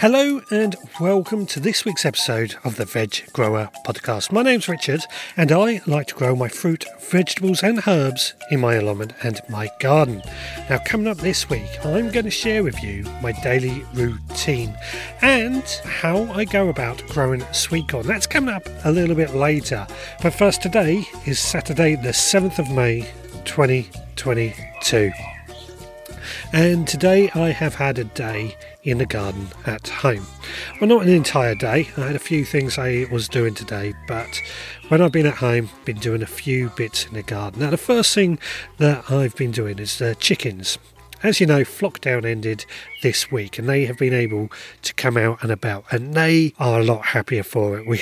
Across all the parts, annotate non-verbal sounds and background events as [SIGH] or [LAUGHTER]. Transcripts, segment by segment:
Hello and welcome to this week's episode of the Veg Grower Podcast. My name's Richard and I like to grow my fruit, vegetables, and herbs in my allotment and my garden. Now, coming up this week, I'm going to share with you my daily routine and how I go about growing sweet corn. That's coming up a little bit later. But first, today is Saturday, the 7th of May 2022. And today I have had a day in the garden at home. Well, not an entire day. I had a few things I was doing today, but when I've been at home, been doing a few bits in the garden. Now, the first thing that I've been doing is the chickens. As you know, Flockdown ended this week and they have been able to come out and about and they are a lot happier for it. [LAUGHS] We,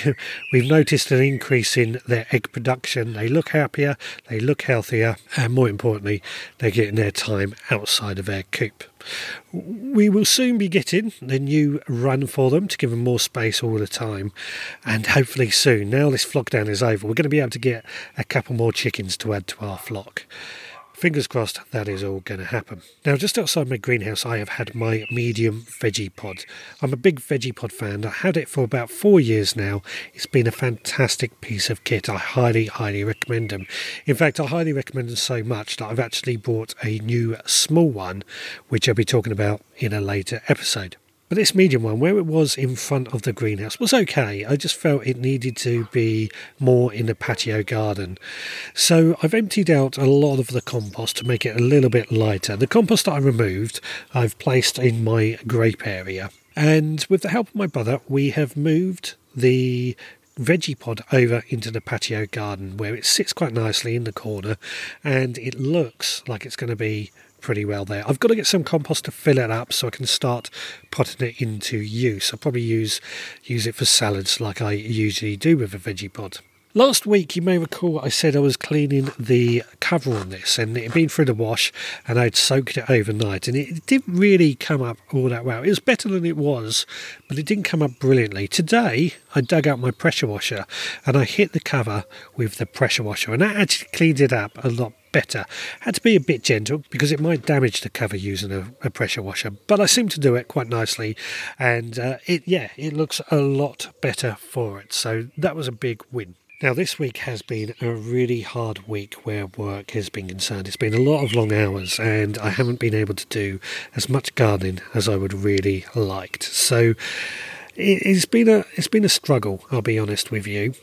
we've noticed an increase in their egg production. They look happier, they look healthier, and more importantly, they're getting their time outside of their coop. We will soon be getting the new run for them to give them more space all the time, and hopefully soon, now this flock down is over, we're going to be able to get a couple more chickens to add to our flock fingers crossed that is all going to happen. Now, just outside my greenhouse, I have had my medium Vegepod. I'm a big Vegepod fan. I had it for about four years now. It's been a fantastic piece of kit. I highly, highly recommend them. In fact, I highly recommend them so much that I've actually bought a new small one, which I'll be talking about in a later episode. But this medium one, where it was in front of the greenhouse, was okay. I just felt it needed to be more in the patio garden. So I've emptied out a lot of the compost to make it a little bit lighter. The compost that I removed, I've placed in my grape area. And with the help of my brother, we have moved the Vegepod over into the patio garden where it sits quite nicely in the corner and it looks like it's going to be pretty well there. I've got to get some compost to fill it up so I can start putting it into use. I'll probably use use it for salads like I usually do with a Vegepod. Last week, you may recall, I said I was cleaning the cover on this and it had been through the wash and I'd soaked it overnight and it didn't really come up all that well. It was better than it was, but it didn't come up brilliantly. Today, I dug out my pressure washer and I hit the cover with the pressure washer and that actually cleaned it up a lot better. Had to be a bit gentle because it might damage the cover using a, a pressure washer, but I seem to do it quite nicely, and uh, it yeah, it looks a lot better for it. So that was a big win. Now, this week has been a really hard week where work has been concerned. It's been a lot of long hours, and I haven't been able to do as much gardening as I would really liked. So, it's been a it's been a struggle. I'll be honest with you,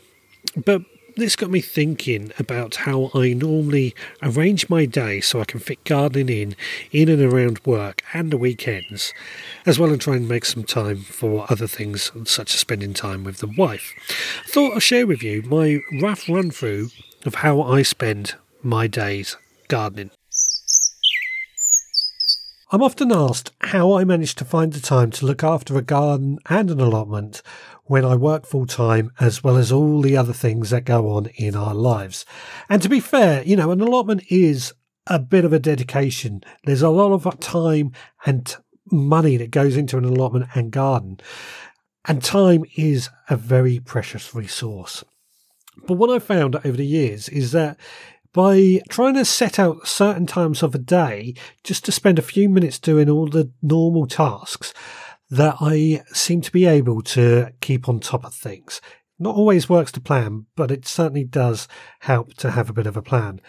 but this got me thinking about how I normally arrange my day so I can fit gardening in, in and around work and the weekends, as well as try and make some time for other things such as spending time with the wife. I thought I'll share with you my rough run through of how I spend my days gardening. I'm often asked how I manage to find the time to look after a garden and an allotment when I work full time, as well as all the other things that go on in our lives. And to be fair, you know, an allotment is a bit of a dedication. There's a lot of time and money that goes into an allotment and garden. And time is a very precious resource. But what I've found over the years is that by trying to set out certain times of a day just to spend a few minutes doing all the normal tasks that I seem to be able to keep on top of things. Not always works to plan, but it certainly does help to have a bit of a plan.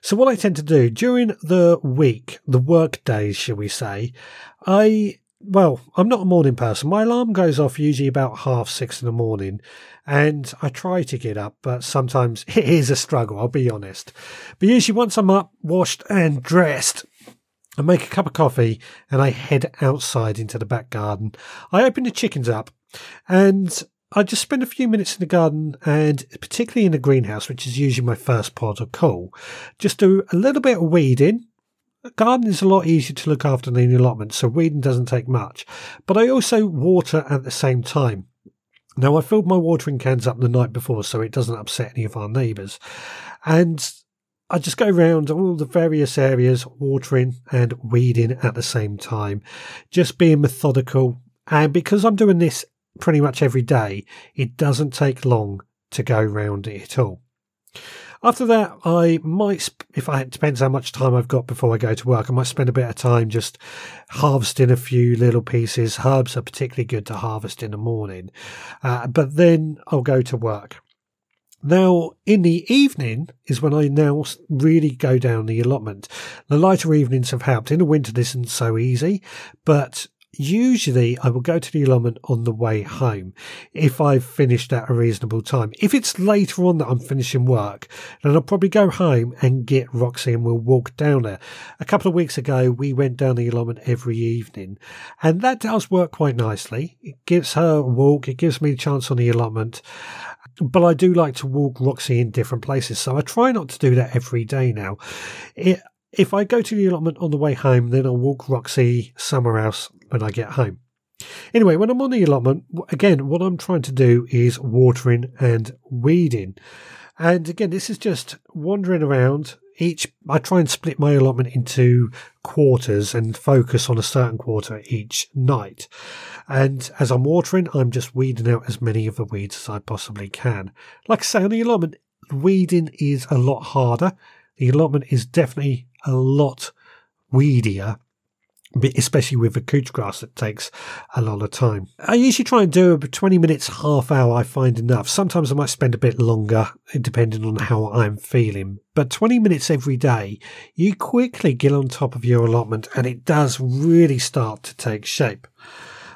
So what I tend to do during the week, the work days, shall we say, I well, I'm not a morning person. My alarm goes off usually about half six in the morning, and I try to get up, but sometimes [LAUGHS] it is a struggle, I'll be honest. But usually, once I'm up, washed, and dressed, I make a cup of coffee and I head outside into the back garden. I open the chickens up and I just spend a few minutes in the garden and particularly in the greenhouse, which is usually my first port of call, just do a little bit of weeding garden is a lot easier to look after than the allotment, so weeding doesn't take much. But I also water at the same time. Now, I filled my watering cans up the night before so it doesn't upset any of our neighbours. And I just go around all the various areas, watering and weeding at the same time, just being methodical. And because I'm doing this pretty much every day, it doesn't take long to go around it at all. After that, I might, if I, it depends how much time I've got before I go to work, I might spend a bit of time just harvesting a few little pieces. Herbs are particularly good to harvest in the morning. Uh, but then I'll go to work. Now, in the evening is when I now really go down the allotment. The lighter evenings have helped. In the winter, this isn't so easy, but usually I will go to the allotment on the way home if I've finished at a reasonable time. If it's later on that I'm finishing work, then I'll probably go home and get Roxy and we'll walk down there. A couple of weeks ago, we went down the allotment every evening and that does work quite nicely. It gives her a walk. It gives me a chance on the allotment. But I do like to walk Roxy in different places. So I try not to do that every day now. It, if I go to the allotment on the way home, then I'll walk Roxy somewhere else when I get home. Anyway, when I'm on the allotment, again, what I'm trying to do is watering and weeding. And again, this is just wandering around. Each, I try and split my allotment into quarters and focus on a certain quarter each night. And as I'm watering, I'm just weeding out as many of the weeds as I possibly can. Like I say, on the allotment, weeding is a lot harder. The allotment is definitely a lot weedier especially with the couch grass that takes a lot of time. I usually try and do about 20 minutes, half hour, I find enough. Sometimes I might spend a bit longer, eh, depending on how I'm feeling. But 20 minutes every day, you quickly get on top of your allotment and it does really start to take shape.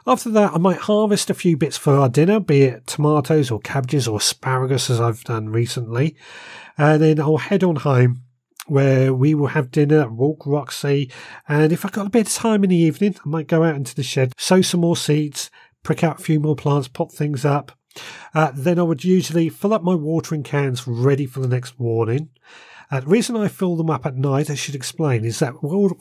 After that, I might harvest a few bits for our dinner, be it tomatoes or cabbages or asparagus as I've done recently. And then I'll head on home where we will have dinner, walk Roxy, and if I've got a bit of time in the evening, I might go out into the shed, sow some more seeds, prick out a few more plants, pot things up. Uh, then I would usually fill up my watering cans ready for the next morning. Uh, the reason I fill them up at night, I should explain, is that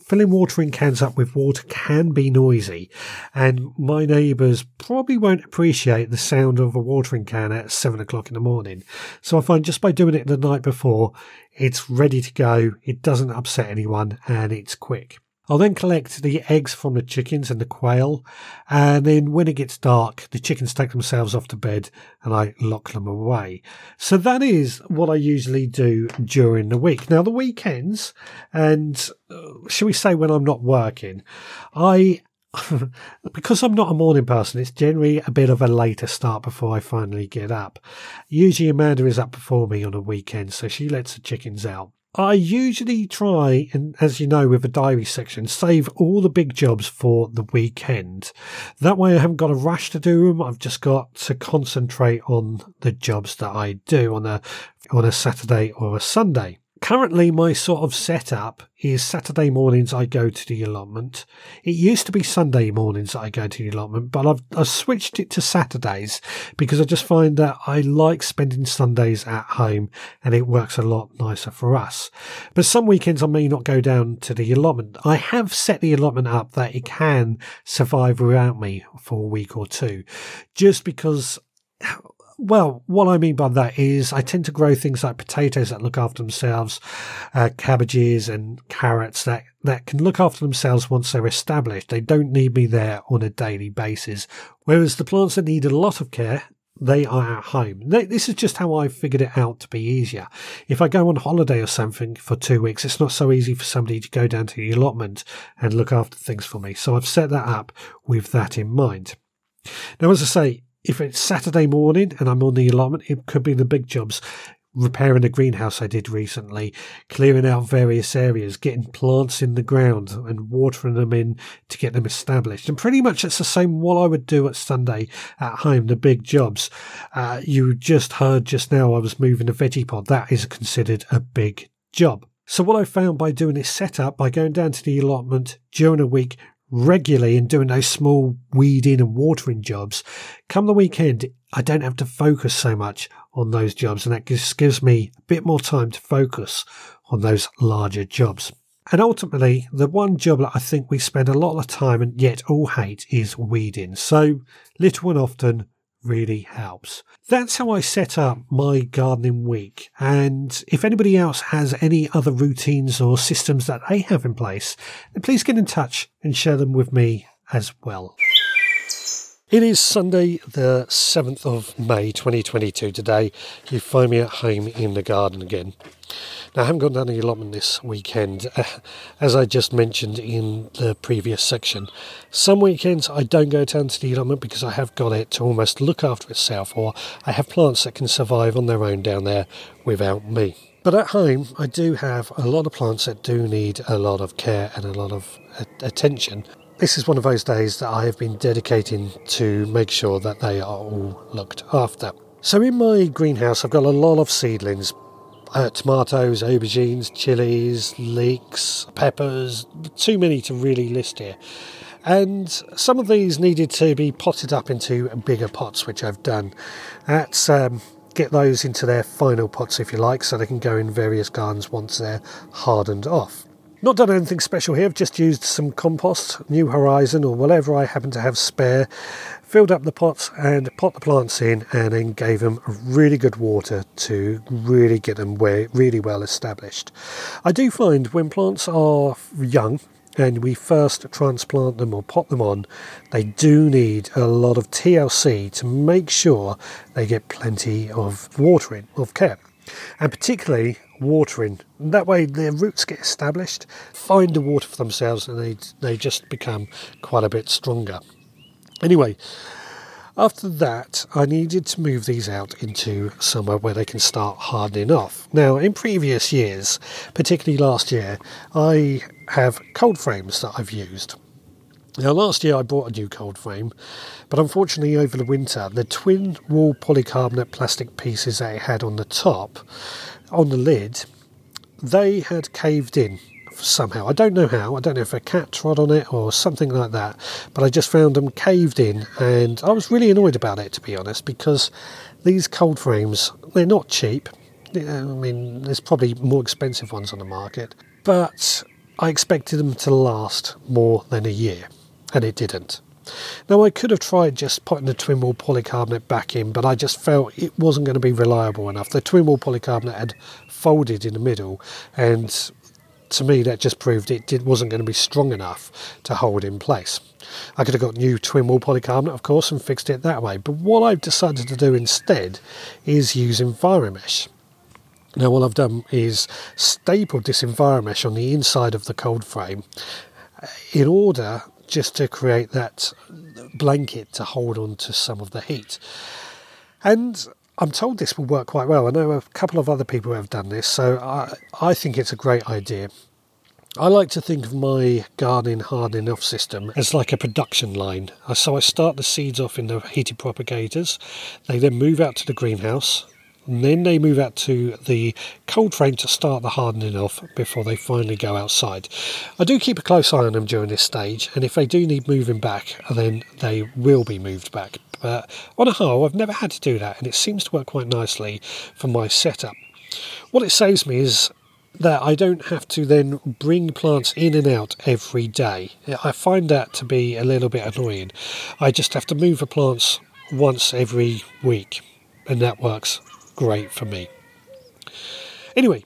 filling watering cans up with water can be noisy, and my neighbours probably won't appreciate the sound of a watering can at seven o'clock in the morning. So I find just by doing it the night before, it's ready to go, it doesn't upset anyone, and it's quick. I'll then collect the eggs from the chickens and the quail, and then when it gets dark, the chickens take themselves off to bed and I lock them away. So that is what I usually do during the week. Now, the weekends, and uh, shall we say when I'm not working, I [LAUGHS] because I'm not a morning person, it's generally a bit of a later start before I finally get up. Usually Amanda is up before me on a weekend, so she lets the chickens out. I usually try, and as you know, with the diary section, save all the big jobs for the weekend. That way I haven't got a rush to do them. I've just got to concentrate on the jobs that I do on a, on a Saturday or a Sunday currently my sort of setup is Saturday mornings I go to the allotment. It used to be Sunday mornings that I go to the allotment, but I've, I've switched it to Saturdays because I just find that I like spending Sundays at home and it works a lot nicer for us. But some weekends I may not go down to the allotment. I have set the allotment up that it can survive without me for a week or two just because well, what I mean by that is I tend to grow things like potatoes that look after themselves, uh, cabbages and carrots that, that can look after themselves once they're established. They don't need me there on a daily basis. Whereas the plants that need a lot of care, they are at home. This is just how I figured it out to be easier. If I go on holiday or something for two weeks, it's not so easy for somebody to go down to the allotment and look after things for me. So I've set that up with that in mind. Now, as I say, if it's Saturday morning and I'm on the allotment, it could be the big jobs. Repairing a greenhouse I did recently, clearing out various areas, getting plants in the ground and watering them in to get them established. And pretty much it's the same what I would do at Sunday at home, the big jobs. Uh, you just heard just now I was moving a Vegepod. That is considered a big job. So what I found by doing this setup, by going down to the allotment during a week, regularly and doing those small weeding and watering jobs, come the weekend, I don't have to focus so much on those jobs. And that just gives me a bit more time to focus on those larger jobs. And ultimately, the one job that I think we spend a lot of time and yet all hate is weeding. So little and often, really helps. That's how I set up my gardening week. And if anybody else has any other routines or systems that they have in place, then please get in touch and share them with me as well. It is Sunday, the 7th of May 2022. Today, you find me at home in the garden again. Now, I haven't got down any allotment this weekend, uh, [LAUGHS] as I just mentioned in the previous section. Some weekends I don't go down to the allotment because I have got it to almost look after itself, or I have plants that can survive on their own down there without me. But at home, I do have a lot of plants that do need a lot of care and a lot of attention this is one of those days that I have been dedicating to make sure that they are all looked after. So in my greenhouse, I've got a lot of seedlings. Uh, tomatoes, aubergines, chilies, leeks, peppers, too many to really list here. And some of these needed to be potted up into bigger pots, which I've done. That's um, get those into their final pots, if you like, so they can go in various gardens once they're hardened off. Not done anything special here, I've just used some compost, New Horizon, or whatever I happen to have spare, filled up the pots and pot the plants in, and then gave them really good water to really get them really well established. I do find when plants are young, and we first transplant them or pot them on, they do need a lot of TLC to make sure they get plenty of watering, of care. And particularly watering. That way, their roots get established, find the water for themselves, and they they just become quite a bit stronger. Anyway, after that, I needed to move these out into somewhere where they can start hardening off. Now, in previous years, particularly last year, I have cold frames that I've used. Now, last year I bought a new cold frame, but unfortunately, over the winter, the twin wall polycarbonate plastic pieces that it had on the top on the lid, they had caved in somehow. I don't know how. I don't know if a cat trod on it or something like that. But I just found them caved in, and I was really annoyed about it to be honest, because these cold frames they're not cheap. I mean, there's probably more expensive ones on the market, but I expected them to last more than a year, and it didn't. Now, I could have tried just putting the twin wall polycarbonate back in, but I just felt it wasn't going to be reliable enough. The twin wall polycarbonate had folded in the middle, and to me, that just proved it did, wasn't going to be strong enough to hold in place. I could have got new twin wall polycarbonate, of course, and fixed it that way. But what I've decided to do instead is use Enviromesh. Now, what I've done is stapled this Enviromesh on the inside of the cold frame uh, in order just to create that blanket to hold on to some of the heat. And I'm told this will work quite well. I know a couple of other people have done this, so I, I think it's a great idea. I like to think of my gardening hardening off system as like a production line. So I start the seeds off in the heated propagators, they then move out to the greenhouse, and then they move out to the cold frame to start the hardening off before they finally go outside. I do keep a close eye on them during this stage, and if they do need moving back, then they will be moved back. But on a whole, I've never had to do that, and it seems to work quite nicely for my setup. What it saves me is that I don't have to then bring plants in and out every day. I find that to be a little bit annoying. I just have to move the plants once every week, and that works great for me. Anyway,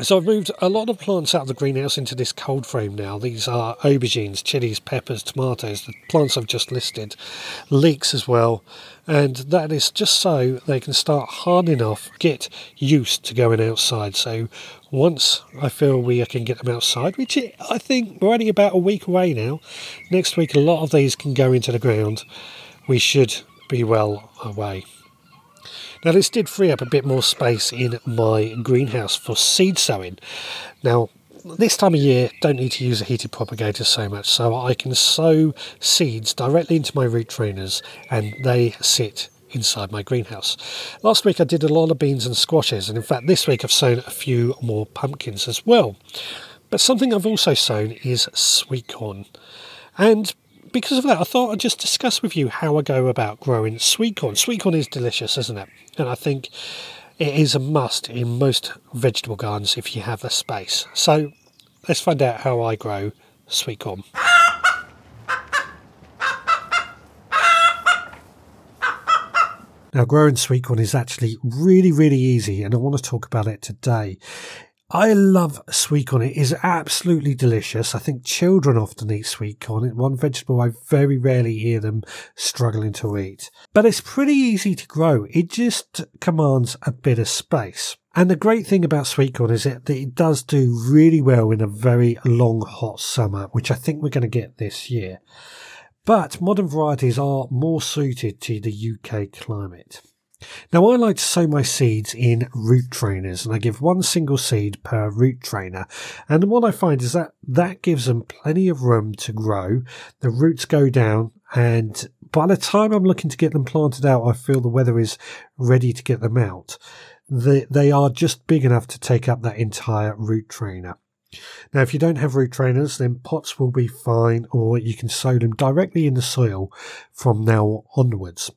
so I've moved a lot of plants out of the greenhouse into this cold frame now. These are aubergines, chilies, peppers, tomatoes, the plants I've just listed, leeks as well, and that is just so they can start hardening off, get used to going outside. So once I feel we can get them outside, which I think we're only about a week away now, next week a lot of these can go into the ground, we should be well away. Now this did free up a bit more space in my greenhouse for seed sowing. Now this time of year don't need to use a heated propagator so much so I can sow seeds directly into my root trainers and they sit inside my greenhouse. Last week I did a lot of beans and squashes and in fact this week I've sown a few more pumpkins as well. But something I've also sown is sweet corn. And because of that, I thought I'd just discuss with you how I go about growing sweet corn. Sweet corn is delicious, isn't it? And I think it is a must in most vegetable gardens if you have the space. So let's find out how I grow sweet corn. Now, growing sweet corn is actually really, really easy, and I want to talk about it today. I love sweet corn. It is absolutely delicious. I think children often eat sweet corn. It's one vegetable I very rarely hear them struggling to eat. But it's pretty easy to grow. It just commands a bit of space. And the great thing about sweet corn is that it does do really well in a very long hot summer, which I think we're going to get this year. But modern varieties are more suited to the UK climate. Now, I like to sow my seeds in root trainers, and I give one single seed per root trainer. And what I find is that that gives them plenty of room to grow. The roots go down, and by the time I'm looking to get them planted out, I feel the weather is ready to get them out. They, they are just big enough to take up that entire root trainer. Now, if you don't have root trainers, then pots will be fine, or you can sow them directly in the soil from now onwards.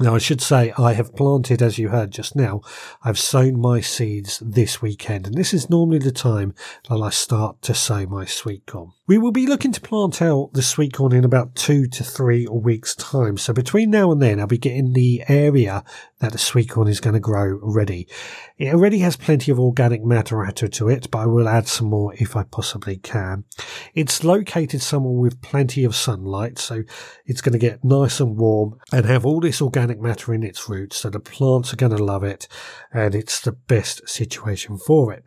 Now, I should say I have planted, as you heard just now, I've sown my seeds this weekend, and this is normally the time that I start to sow my sweet corn. We will be looking to plant out the sweet corn in about two to three weeks' time. So between now and then, I'll be getting the area that the sweet corn is going to grow ready. It already has plenty of organic matter added to it, but I will add some more if I possibly can. It's located somewhere with plenty of sunlight, so it's going to get nice and warm and have all this organic matter in its roots. So the plants are going to love it, and it's the best situation for it.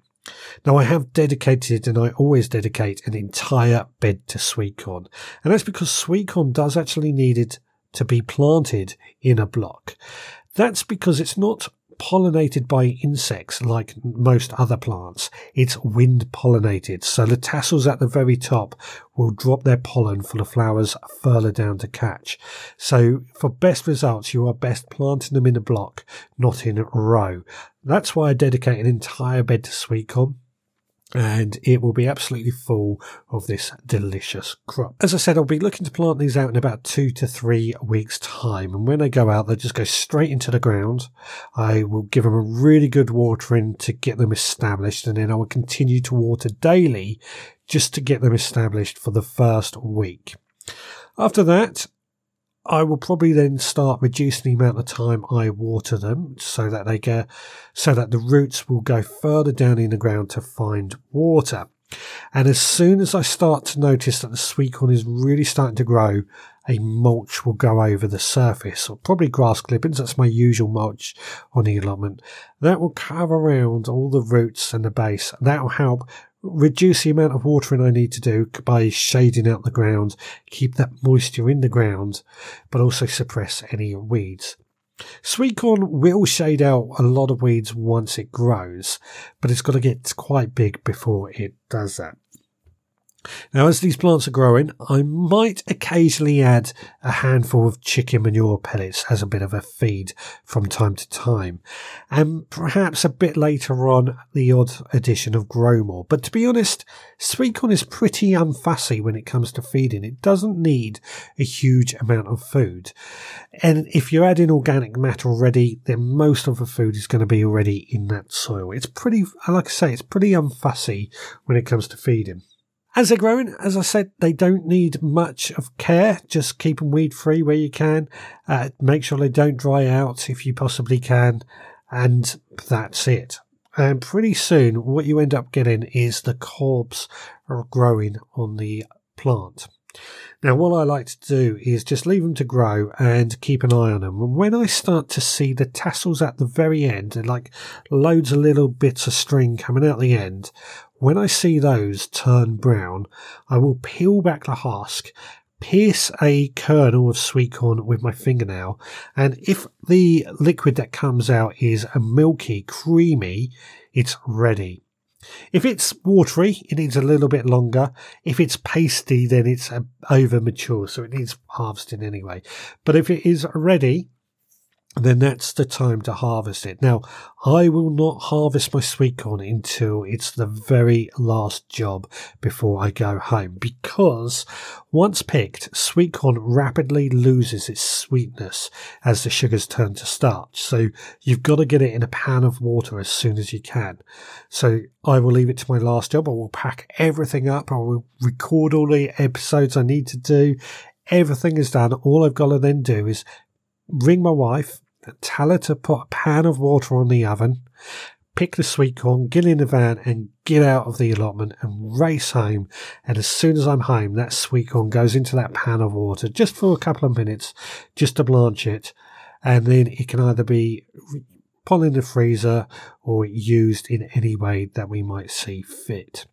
Now, I have dedicated, and I always dedicate, an entire bed to sweet corn. And that's because sweet corn does actually need it to be planted in a block. That's because it's not pollinated by insects like most other plants. It's wind pollinated. So the tassels at the very top will drop their pollen for the flowers further down to catch. So for best results, you are best planting them in a block, not in a row. That's why I dedicate an entire bed to sweet corn and it will be absolutely full of this delicious crop. As I said, I'll be looking to plant these out in about two to three weeks' time. And when they go out, they just go straight into the ground. I will give them a really good watering to get them established, and then I will continue to water daily just to get them established for the first week. After that, I will probably then start reducing the amount of time I water them so that they get, so that the roots will go further down in the ground to find water. And as soon as I start to notice that the sweet corn is really starting to grow, a mulch will go over the surface, or probably grass clippings. That's my usual mulch on the allotment. That will cover around all the roots and the base. That will help reduce the amount of watering I need to do by shading out the ground, keep that moisture in the ground, but also suppress any weeds. Sweet corn will shade out a lot of weeds once it grows, but it's got to get quite big before it does that. Now, as these plants are growing, I might occasionally add a handful of chicken manure pellets as a bit of a feed from time to time, and perhaps a bit later on the odd addition of Growmore. But to be honest, sweet corn is pretty unfussy when it comes to feeding. It doesn't need a huge amount of food. And if you're adding organic matter already, then most of the food is going to be already in that soil. It's pretty, like I say, it's pretty unfussy when it comes to feeding. As they're growing, as I said, they don't need much of care. Just keep them weed free where you can. Uh, make sure they don't dry out if you possibly can. And that's it. And pretty soon, what you end up getting is the corbs growing on the plant. Now, what I like to do is just leave them to grow and keep an eye on them. And when I start to see the tassels at the very end, and like loads of little bits of string coming out the end, when I see those turn brown, I will peel back the husk, pierce a kernel of sweet corn with my fingernail, and if the liquid that comes out is a milky, creamy, it's ready. If it's watery, it needs a little bit longer. If it's pasty, then it's uh, over mature, so it needs harvesting anyway. But if it is ready, then that's the time to harvest it. Now, I will not harvest my sweet corn until it's the very last job before I go home because once picked, sweet corn rapidly loses its sweetness as the sugars turn to starch. So you've got to get it in a pan of water as soon as you can. So I will leave it to my last job. I will pack everything up. I will record all the episodes I need to do. Everything is done. All I've got to then do is ring my wife, tell her to put a pan of water on the oven, pick the sweet corn, get in the van and get out of the allotment and race home. And as soon as I'm home, that sweet corn goes into that pan of water just for a couple of minutes, just to blanch it. And then it can either be put in the freezer or used in any way that we might see fit.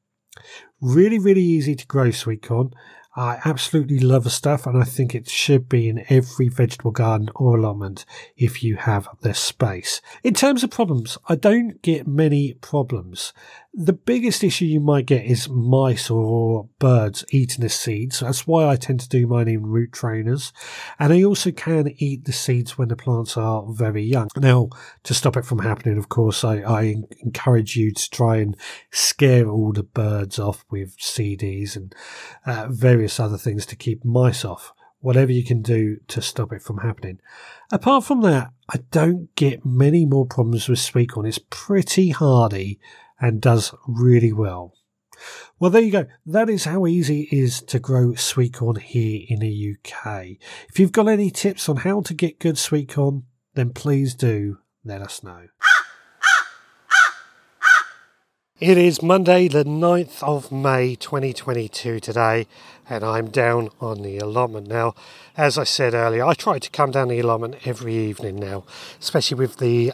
Really, really easy to grow sweet corn. I absolutely love the stuff, and I think it should be in every vegetable garden or allotment if you have the space. In terms of problems, I don't get many problems. The biggest issue you might get is mice or birds eating the seeds. That's why I tend to do mine in root trainers. And they also can eat the seeds when the plants are very young. Now, to stop it from happening, of course, I, I encourage you to try and scare all the birds off with CDs and uh, various other things to keep mice off. Whatever you can do to stop it from happening. Apart from that, I don't get many more problems with sweet corn. It's pretty hardy and does really well. Well, there you go. That is how easy it is to grow sweet corn here in the UK. If you've got any tips on how to get good sweet corn, then please do let us know. It is Monday, the 9th of May 2022 today, and I'm down on the allotment. Now, as I said earlier, I try to come down the allotment every evening now, especially with the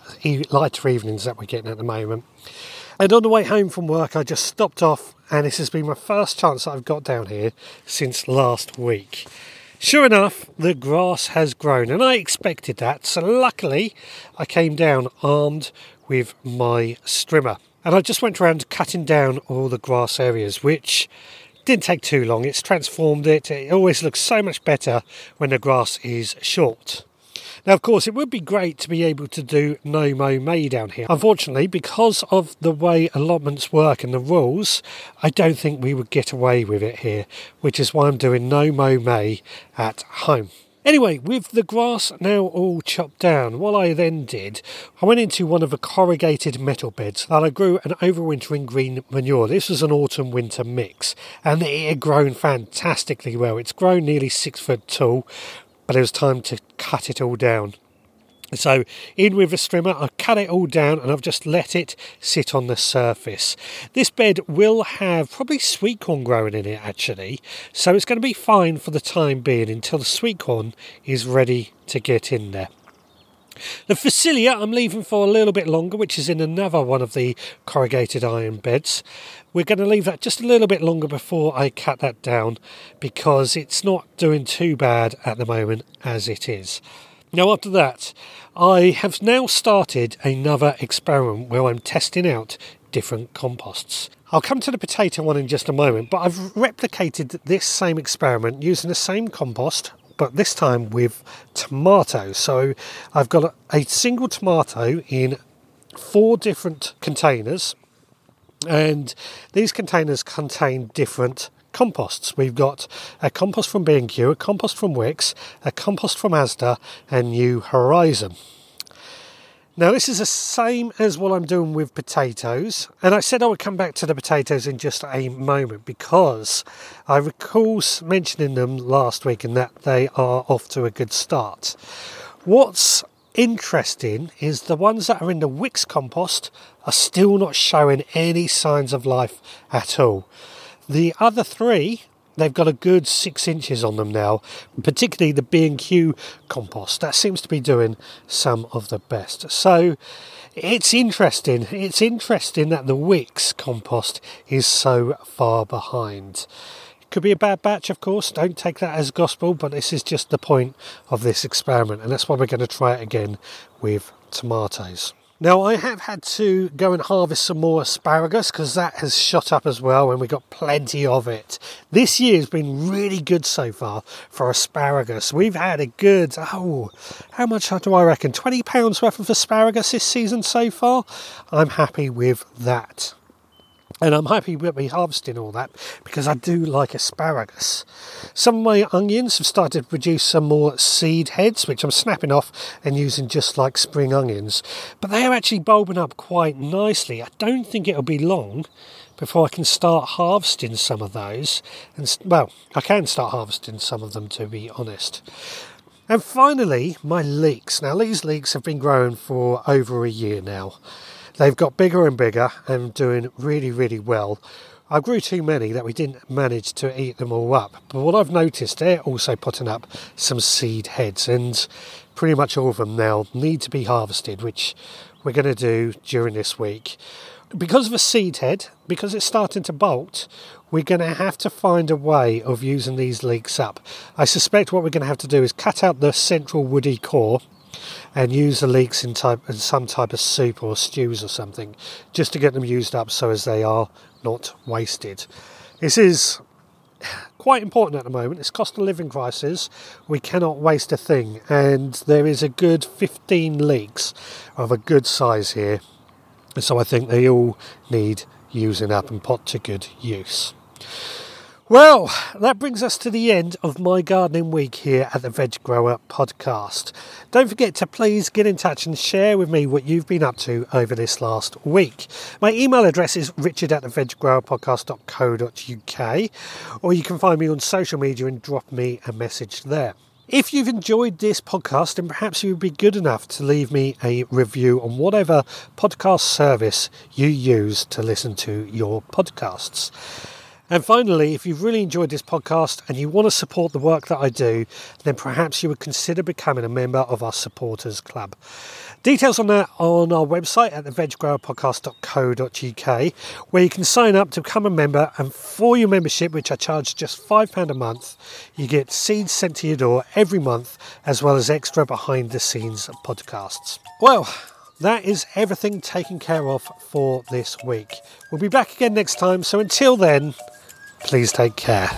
lighter evenings that we're getting at the moment. And on the way home from work, I just stopped off, and this has been my first chance that I've got down here since last week. Sure enough, the grass has grown, and I expected that. So, luckily, I came down armed with my strimmer, and I just went around cutting down all the grass areas, which didn't take too long. It's transformed it. It always looks so much better when the grass is short. Now, of course, it would be great to be able to do no mow May down here. Unfortunately, because of the way allotments work and the rules, I don't think we would get away with it here, which is why I'm doing no mow May at home. Anyway, with the grass now all chopped down, what I then did, I went into one of the corrugated metal beds and I grew an overwintering green manure. This was an autumn winter mix and it had grown fantastically well. It's grown nearly six foot tall, but it was time to cut it all down. So in with a strimmer, I cut it all down and I've just let it sit on the surface. This bed will have probably sweet corn growing in it actually, so it's going to be fine for the time being until the sweet corn is ready to get in there. The Phacelia I'm leaving for a little bit longer, which is in another one of the corrugated iron beds. We're going to leave that just a little bit longer before I cut that down because it's not doing too bad at the moment as it is. Now, after that, I have now started another experiment where I'm testing out different composts. I'll come to the potato one in just a moment, but I've replicated this same experiment using the same compost but this time with tomatoes. So I've got a, a single tomato in four different containers, and these containers contain different composts. We've got a compost from B&Q, a compost from Wickes, a compost from Asda, and New Horizon. Now, this is the same as what I'm doing with potatoes, and I said I would come back to the potatoes in just a moment because I recall mentioning them last week and that they are off to a good start. What's interesting is the ones that are in the Wickes compost are still not showing any signs of life at all. The other three they've got a good six inches on them now, particularly the B&Q compost. That seems to be doing some of the best. So it's interesting. It's interesting that the Wickes compost is so far behind. Could be a bad batch, of course. Don't take that as gospel, but this is just the point of this experiment, and that's why we're going to try it again with tomatoes. Now, I have had to go and harvest some more asparagus because that has shot up as well, and we got plenty of it. This year has been really good so far for asparagus. We've had a good, oh, how much do I reckon? £20 worth of asparagus this season so far. I'm happy with that. And I'm happy with me harvesting all that because I do like asparagus. Some of my onions have started to produce some more seed heads, which I'm snapping off and using just like spring onions. But they are actually bulbing up quite nicely. I don't think it'll be long before I can start harvesting some of those. And well, I can start harvesting some of them to be honest. And finally, my leeks. Now, these leeks have been growing for over a year now. They've got bigger and bigger and doing really, really well. I grew too many that we didn't manage to eat them all up. But what I've noticed, they're also putting up some seed heads, and pretty much all of them now need to be harvested, which we're going to do during this week. Because of a seed head, because it's starting to bolt, we're going to have to find a way of using these leeks up. I suspect what we're going to have to do is cut out the central woody core and use the leeks in, type, in some type of soup or stews or something just to get them used up so as they are not wasted. This is quite important at the moment. It's cost of living crisis. We cannot waste a thing, and there is a good 15 leeks of a good size here. So I think they all need using up and put to good use. Well, that brings us to the end of my gardening week here at the Veg Grower podcast. Don't forget to please get in touch and share with me what you've been up to over this last week. My email address is richard at the veggrowerpodcast.co.uk, or you can find me on social media and drop me a message there. If you've enjoyed this podcast, then perhaps you would be good enough to leave me a review on whatever podcast service you use to listen to your podcasts. And finally, if you've really enjoyed this podcast and you want to support the work that I do, then perhaps you would consider becoming a member of our supporters club. Details on that on our website at theveggrowerpodcast.co.uk, where you can sign up to become a member. And for your membership, which I charge just £5 a month, you get seeds sent to your door every month, as well as extra behind the scenes podcasts. Well, that is everything taken care of for this week. We'll be back again next time, so until then, please take care.